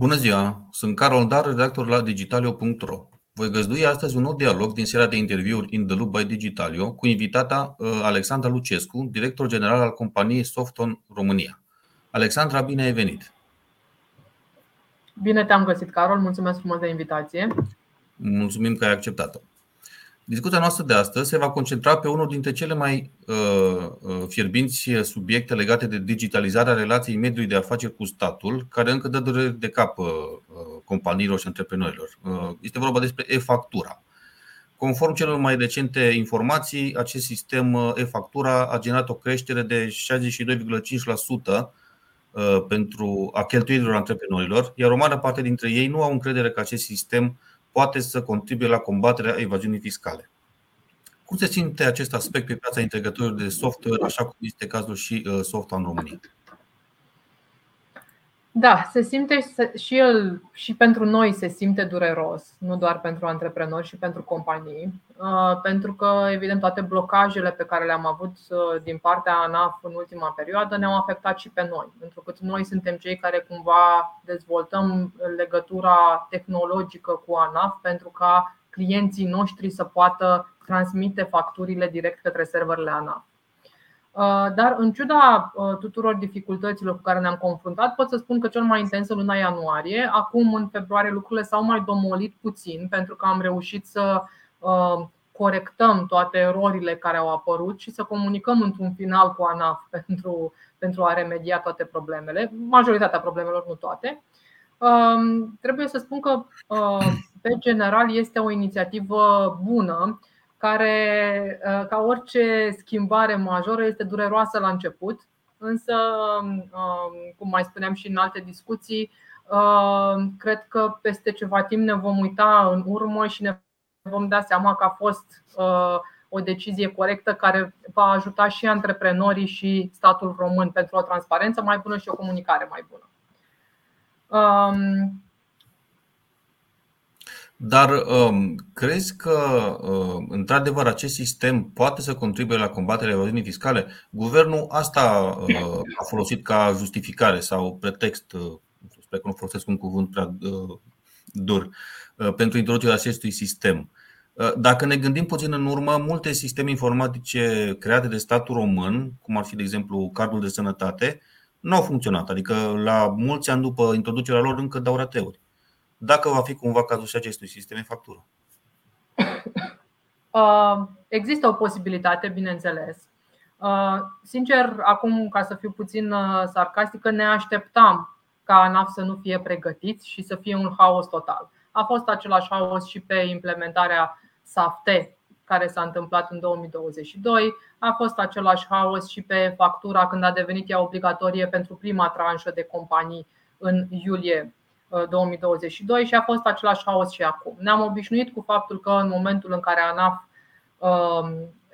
Bună ziua! Sunt Carol Dar, redactor la digitalio.ro. Voi găzdui astăzi un nou dialog din seria de interviuri In the Loop by Digitalio cu invitata uh, Alexandra Lucescu, director general al companiei Softon România. Alexandra, bine ai venit! Bine te-am găsit, Carol. Mulțumesc frumos de invitație. Mulțumim că ai acceptat-o. Discuția noastră de astăzi se va concentra pe unul dintre cele mai uh, uh, fierbinți subiecte legate de digitalizarea relației mediului de afaceri cu statul, care încă dă durere de cap uh, companiilor și antreprenorilor. Este vorba despre e-factura. Conform celor mai recente informații, acest sistem e-factura a generat o creștere de 62,5% pentru a cheltuielilor antreprenorilor, iar o mare parte dintre ei nu au încredere că acest sistem poate să contribuie la combaterea evaziunii fiscale. Cum se simte acest aspect pe piața integratorilor de software, așa cum este cazul și uh, software în România? Da, se simte și el și pentru noi se simte dureros, nu doar pentru antreprenori și pentru companii, uh, pentru că evident toate blocajele pe care le-am avut uh, din partea ANAF în ultima perioadă ne-au afectat și pe noi, pentru că noi suntem cei care cumva dezvoltăm legătura tehnologică cu ANAF pentru ca clienții noștri să poată transmite facturile direct către serverele ANAF. Uh, dar în ciuda uh, tuturor dificultăților cu care ne-am confruntat, pot să spun că cel mai intens în luna ianuarie. Acum, în februarie, lucrurile s-au mai domolit puțin pentru că am reușit să uh, corectăm toate erorile care au apărut și să comunicăm într-un final cu ANAF pentru, pentru a remedia toate problemele, majoritatea problemelor, nu toate. Um, trebuie să spun că, pe general, este o inițiativă bună care, uh, ca orice schimbare majoră, este dureroasă la început, însă, um, cum mai spuneam și în alte discuții, uh, cred că peste ceva timp ne vom uita în urmă și ne vom da seama că a fost uh, o decizie corectă care va ajuta și antreprenorii și statul român pentru o transparență mai bună și o comunicare mai bună. Um, dar um, crezi că, uh, într-adevăr, acest sistem poate să contribuie la combaterea evaziunii fiscale? Guvernul asta uh, a folosit ca justificare sau pretext, uh, sper că nu folosesc un cuvânt prea uh, dur, uh, pentru introducerea acestui sistem. Uh, dacă ne gândim puțin în urmă, multe sisteme informatice create de statul român, cum ar fi, de exemplu, cardul de sănătate, nu au funcționat. Adică, la mulți ani după introducerea lor, încă dau rateuri dacă va fi cumva cazul și acestui sistem de factură. Uh, există o posibilitate, bineînțeles. Uh, sincer, acum, ca să fiu puțin uh, sarcastică, ne așteptam ca ANAF să nu fie pregătiți și să fie un haos total. A fost același haos și pe implementarea SAFT, care s-a întâmplat în 2022. A fost același haos și pe factura când a devenit ea obligatorie pentru prima tranșă de companii în iulie 2022 și a fost același haos și acum. Ne-am obișnuit cu faptul că în momentul în care ANAF um,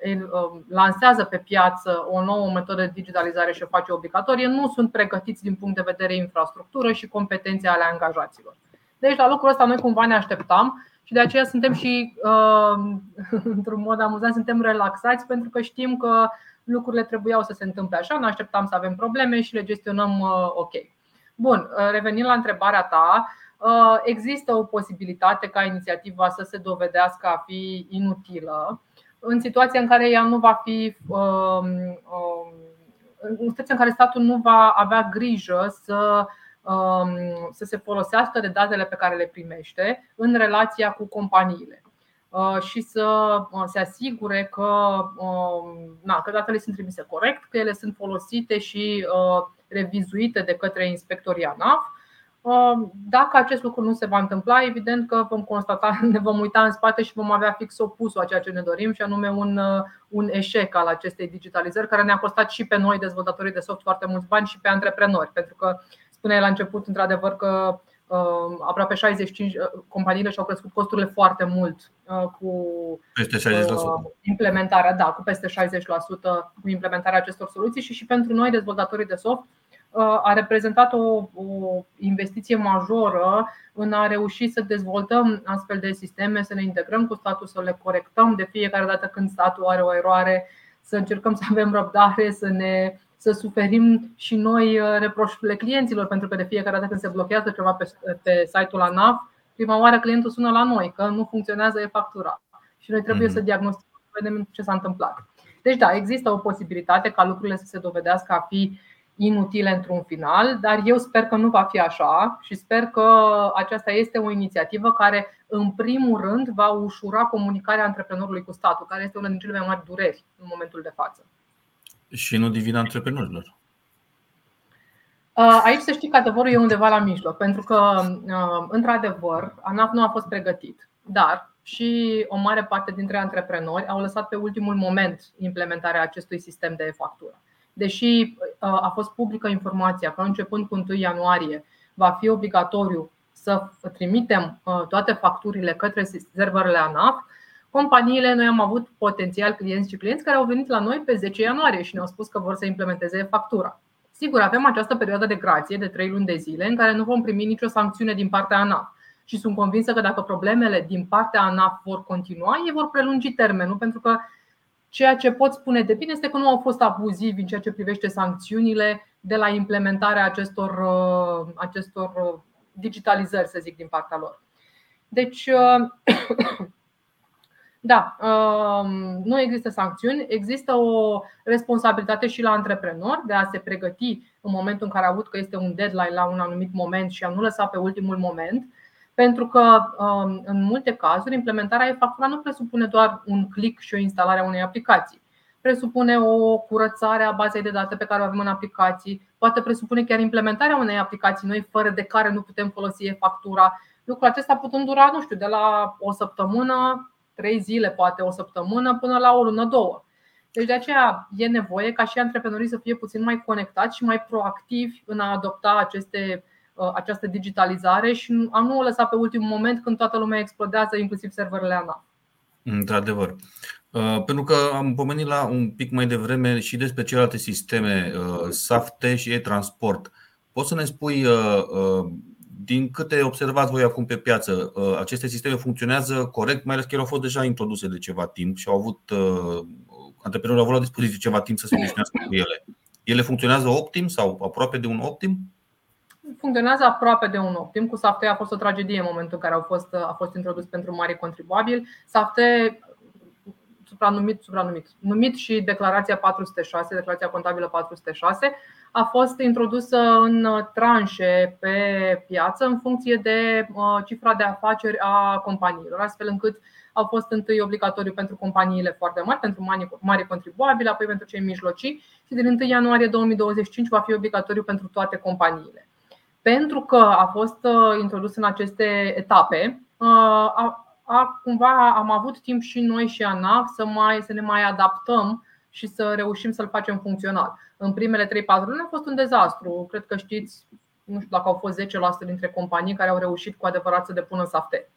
um, lansează pe piață o nouă metodă de digitalizare și o face obligatorie, nu sunt pregătiți din punct de vedere infrastructură și competențe ale angajaților. Deci la lucrul ăsta noi cumva ne așteptam și de aceea suntem și, uh, într-un mod amuzant, suntem relaxați pentru că știm că lucrurile trebuiau să se întâmple așa, ne așteptam să avem probleme și le gestionăm uh, ok. Bun, uh, revenind la întrebarea ta, uh, există o posibilitate ca inițiativa să se dovedească a fi inutilă în situația în care ea nu va fi um, um, în situația în care statul nu va avea grijă să um, să se folosească de datele pe care le primește în relația cu companiile uh, și să se asigure că, na, că datele sunt trimise corect, că ele sunt folosite și revizuite de către inspectorii ANAF. Um, dacă acest lucru nu se va întâmpla, evident că vom constata, ne vom uita în spate și vom avea fix opusul a ceea ce ne dorim, și anume un, uh, un eșec al acestei digitalizări, care ne-a costat și pe noi, dezvoltatorii de soft, foarte mulți bani și pe antreprenori. Pentru că spuneai la început, într-adevăr, că uh, aproape 65 uh, companiile și-au crescut costurile foarte mult cu peste 60%. implementarea, da, cu peste 60% cu implementarea acestor soluții și și pentru noi, dezvoltatorii de soft, a reprezentat o, o investiție majoră în a reuși să dezvoltăm astfel de sisteme, să ne integrăm cu statul, să le corectăm de fiecare dată când statul are o eroare, să încercăm să avem răbdare, să ne să suferim și noi reproșurile clienților, pentru că de fiecare dată când se blochează ceva pe, pe site-ul ANAF, prima oară clientul sună la noi că nu funcționează e-factura și noi trebuie mm-hmm. să diagnosticăm, vedem ce s-a întâmplat. Deci da, există o posibilitate ca lucrurile să se dovedească a fi inutile într-un final, dar eu sper că nu va fi așa și sper că aceasta este o inițiativă care, în primul rând, va ușura comunicarea antreprenorului cu statul, care este una din cele mai mari dureri în momentul de față. Și nu divina antreprenorilor. Uh, aici să știi că adevărul e undeva la mijloc, pentru că, uh, într-adevăr, ANAF nu a fost pregătit, dar și o mare parte dintre antreprenori au lăsat pe ultimul moment implementarea acestui sistem de factură deși uh, a fost publică informația că începând cu 1 ianuarie va fi obligatoriu să trimitem uh, toate facturile către serverele ANAF, companiile, noi am avut potențial clienți și clienți care au venit la noi pe 10 ianuarie și ne-au spus că vor să implementeze factura. Sigur, avem această perioadă de grație de 3 luni de zile în care nu vom primi nicio sancțiune din partea ANAF. Și sunt convinsă că dacă problemele din partea ANAF vor continua, ei vor prelungi termenul, pentru că Ceea ce pot spune de bine este că nu au fost abuzivi în ceea ce privește sancțiunile de la implementarea acestor, uh, acestor uh, digitalizări, să zic, din partea lor. Deci, uh, da, nu există sancțiuni, există o responsabilitate și la antreprenor de a se pregăti în momentul în care a avut că este un deadline la un anumit moment și a nu lăsa pe ultimul moment pentru că um, în multe cazuri implementarea e-factura nu presupune doar un click și o instalare a unei aplicații. Presupune o curățare a bazei de date pe care o avem în aplicații, poate presupune chiar implementarea unei aplicații noi fără de care nu putem folosi e-factura. Lucrul acesta putând dura, nu știu, de la o săptămână, trei zile, poate o săptămână, până la o lună, două. Deci de aceea e nevoie ca și antreprenorii să fie puțin mai conectați și mai proactivi în a adopta aceste Uh, această digitalizare și a nu o lăsa pe ultimul moment când toată lumea explodează, inclusiv serverele ANAF. Într-adevăr. Uh, pentru că am pomenit la un pic mai devreme și despre celelalte sisteme, uh, SAFTE și e-transport. Poți să ne spui, din câte observați voi acum pe piață, aceste sisteme funcționează corect, mai ales că ele au fost deja introduse de ceva timp și au avut antreprenorii au avut la dispoziție ceva timp să se obișnuiască cu ele. Ele funcționează optim sau aproape de un optim? funcționează aproape de un optim. Cu SAFTE a fost o tragedie în momentul în care au fost, a fost introdus pentru mari contribuabili. SAFTE supranumit, supranumit, numit și declarația 406, declarația contabilă 406, a fost introdusă în tranșe pe piață în funcție de uh, cifra de afaceri a companiilor, astfel încât au fost întâi obligatoriu pentru companiile foarte mari, pentru mari contribuabili, apoi pentru cei mijlocii și din 1 ianuarie 2025 va fi obligatoriu pentru toate companiile. Pentru că a fost uh, introdus în aceste etape, uh, a, a, cumva am avut timp și noi și ANAF să, mai, să ne mai adaptăm și să reușim să-l facem funcțional. În primele 3-4 luni a fost un dezastru. Cred că știți, nu știu dacă au fost 10% dintre companii care au reușit cu adevărat să depună SAFTE.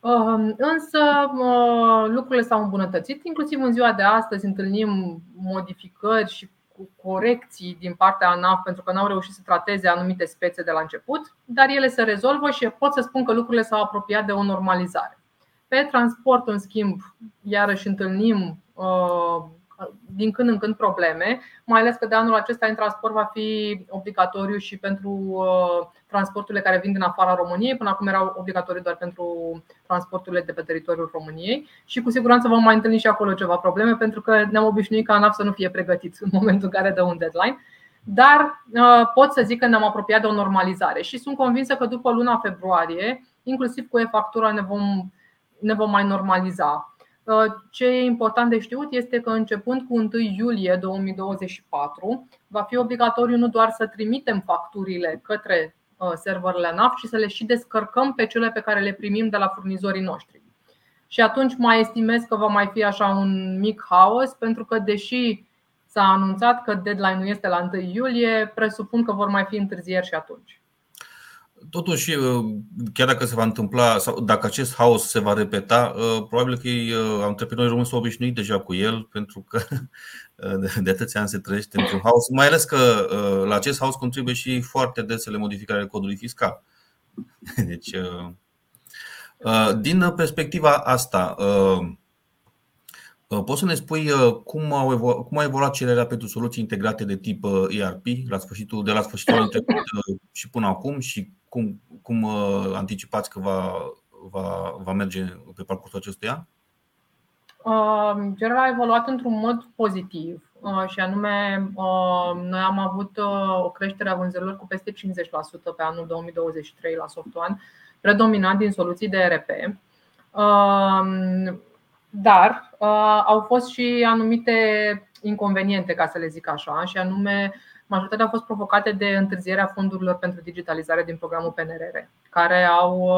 Um, însă uh, lucrurile s-au îmbunătățit, inclusiv în ziua de astăzi întâlnim modificări și cu corecții din partea ANAF pentru că n-au reușit să trateze anumite spețe de la început, dar ele se rezolvă și pot să spun că lucrurile s-au apropiat de o normalizare. Pe transport, în schimb, iarăși întâlnim uh, din când în când probleme, mai ales că de anul acesta în transport va fi obligatoriu și pentru uh, transporturile care vin din afara României. Până acum erau obligatorii doar pentru transporturile de pe teritoriul României și cu siguranță vom mai întâlni și acolo ceva probleme pentru că ne-am obișnuit ca ANAF să nu fie pregătit în momentul în care dă un deadline. Dar uh, pot să zic că ne-am apropiat de o normalizare și sunt convinsă că după luna februarie, inclusiv cu e-factura, ne vom, ne vom mai normaliza. Uh, ce e important de știut este că începând cu 1 iulie 2024 va fi obligatoriu nu doar să trimitem facturile către uh, serverele NAF, ci să le și descărcăm pe cele pe care le primim de la furnizorii noștri. Și atunci mai estimez că va mai fi așa un mic haos, pentru că deși s-a anunțat că deadline-ul este la 1 iulie, presupun că vor mai fi întârzieri și atunci. Totuși, uh, chiar dacă se va întâmpla sau dacă acest haos se va repeta, uh, probabil că ei, uh, antreprenorii români s-au obișnuit deja cu el, pentru că de atâția ani se trăiește într-un haos, mai ales că la acest haos contribuie și foarte desele modificarea codului fiscal. Deci, din perspectiva asta, Poți să ne spui cum, au evolu- cum a evoluat cererea pentru soluții integrate de tip ERP la sfârșitul, de la sfârșitul anului trecut și până acum și cum, cum anticipați că va, va, va merge pe parcursul acestui an? Cererea a evoluat într-un mod pozitiv și anume noi am avut o creștere a vânzărilor cu peste 50% pe anul 2023 la SoftOne, predominant din soluții de ERP. Dar au fost și anumite inconveniente, ca să le zic așa, și anume majoritatea au fost provocate de întârzierea fondurilor pentru digitalizare din programul PNRR, care au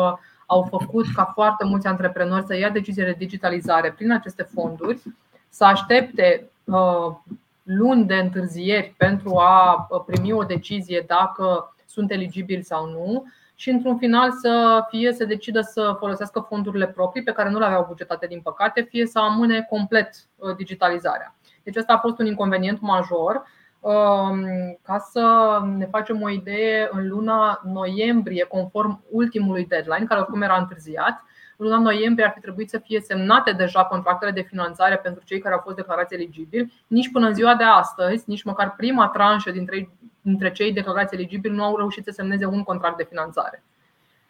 au făcut ca foarte mulți antreprenori să ia decizii de digitalizare prin aceste fonduri, să aștepte uh, luni de întârzieri pentru a uh, primi o decizie dacă sunt eligibili sau nu și într-un final să fie să decidă să folosească fondurile proprii pe care nu le aveau bugetate din păcate, fie să amâne complet uh, digitalizarea. Deci asta a fost un inconvenient major Um, ca să ne facem o idee, în luna noiembrie, conform ultimului deadline, care oricum era întârziat, în luna noiembrie ar fi trebuit să fie semnate deja contractele de finanțare pentru cei care au fost declarați eligibili. Nici până în ziua de astăzi, nici măcar prima tranșă dintre, dintre cei declarați eligibili nu au reușit să semneze un contract de finanțare.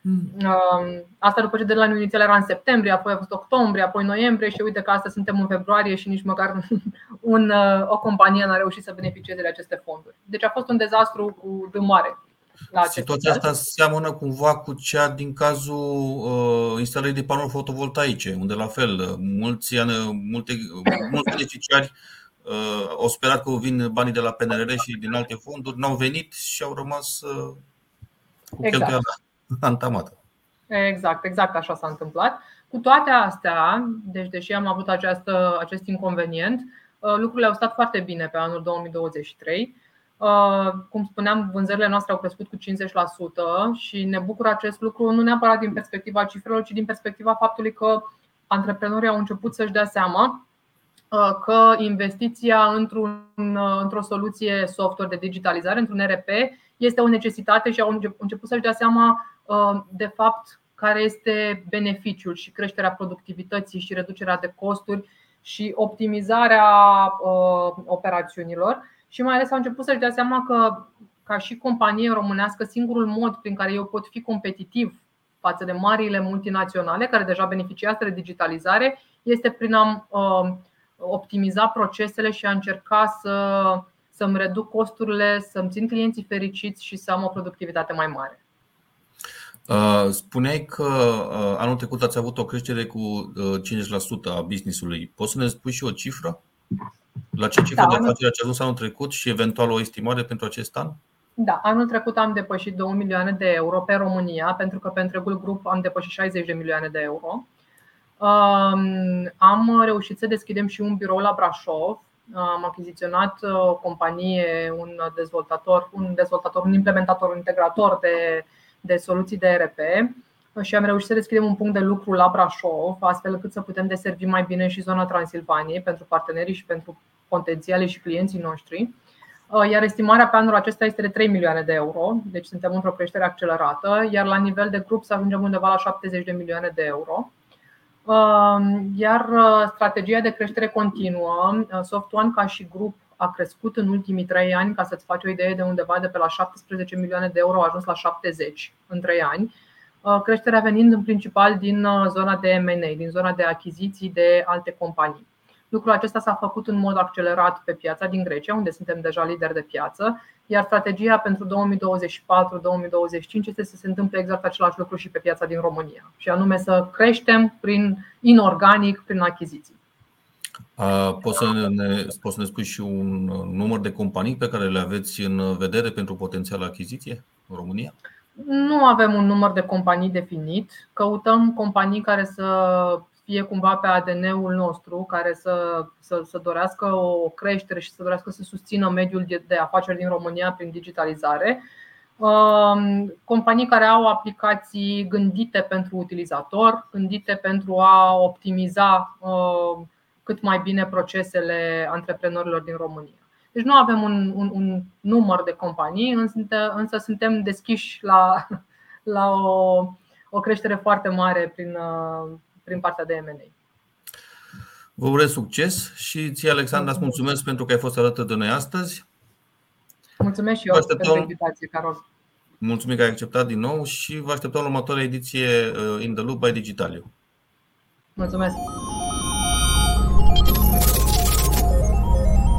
Hmm. Asta după ce deadline inițial era în septembrie, apoi a fost octombrie, apoi noiembrie și uite că astăzi suntem în februarie și nici măcar un, uh, o companie n-a reușit să beneficieze de aceste fonduri. Deci a fost un dezastru cu D mare. Situația asta seamănă cumva cu cea din cazul uh, instalării de panouri fotovoltaice, unde la fel uh, mulți, multe, mulți beneficiari uh, au sperat că vin banii de la PNRR și din alte fonduri, n-au venit și au rămas uh, cu exact. cheltuiala antamată. Exact, exact așa s-a întâmplat. Cu toate astea, deci deși am avut această, acest inconvenient, uh, lucrurile au stat foarte bine pe anul 2023. Uh, cum spuneam, vânzările noastre au crescut cu 50% și ne bucură acest lucru nu neapărat din perspectiva cifrelor, ci din perspectiva faptului că antreprenorii au început să-și dea seama uh, că investiția într-un, într-o soluție software de digitalizare, într-un RP, este o necesitate și au început să-și dea seama Uh, de fapt care este beneficiul și creșterea productivității și reducerea de costuri și optimizarea uh, operațiunilor și mai ales au început să-și dea seama că ca și companie românească singurul mod prin care eu pot fi competitiv față de marile multinaționale care deja beneficiază de digitalizare este prin a uh, optimiza procesele și a încerca să, să-mi reduc costurile, să-mi țin clienții fericiți și să am o productivitate mai mare. Uh, spuneai că uh, anul trecut ați avut o creștere cu 50% uh, a business-ului. Poți să ne spui și o cifră? La ce cifră da, de afaceri ați ajuns anul trecut și eventual o estimare pentru acest an? Da, anul trecut am depășit 2 milioane de euro pe România, pentru că pe întregul grup am depășit 60 de milioane de euro. Um, am reușit să deschidem și un birou la Brașov. Am achiziționat o companie, un dezvoltator, un dezvoltator, un implementator, un integrator de de soluții de ERP și am reușit să deschidem un punct de lucru la Brașov, astfel încât să putem deservi mai bine și zona Transilvaniei pentru partenerii și pentru potențialii și clienții noștri. Iar estimarea pe anul acesta este de 3 milioane de euro, deci suntem într-o creștere accelerată, iar la nivel de grup să ajungem undeva la 70 de milioane de euro. Iar strategia de creștere continuă, SoftOne ca și grup a crescut în ultimii trei ani, ca să-ți faci o idee de undeva de pe la 17 milioane de euro a ajuns la 70 în trei ani. Uh, creșterea venind în principal din uh, zona de M&A, din zona de achiziții de alte companii. Lucrul acesta s-a făcut în mod accelerat pe piața din Grecia, unde suntem deja lideri de piață, iar strategia pentru 2024-2025 este să se întâmple exact același lucru și pe piața din România, și anume să creștem prin inorganic, prin achiziții. Poți să ne, poți să ne spui și un număr de companii pe care le aveți în vedere pentru potențială achiziție în România? Nu avem un număr de companii definit. Căutăm companii care să fie cumva pe ADN-ul nostru, care să, să, să dorească o creștere și să dorească să susțină mediul de afaceri din România prin digitalizare. Companii care au aplicații gândite pentru utilizator, gândite pentru a optimiza cât mai bine procesele antreprenorilor din România. Deci nu avem un, un, un număr de companii, însă, însă suntem deschiși la, la o, o creștere foarte mare prin, prin partea de M&A. Vă urez succes și ție, Alexandra, îți mulțumesc pentru că ai fost alături de noi astăzi. Mulțumesc și eu pentru invitație, Carol. Mulțumim că ai acceptat din nou și vă așteptăm la următoarea ediție uh, In the Loop by Digitaliu. Mulțumesc!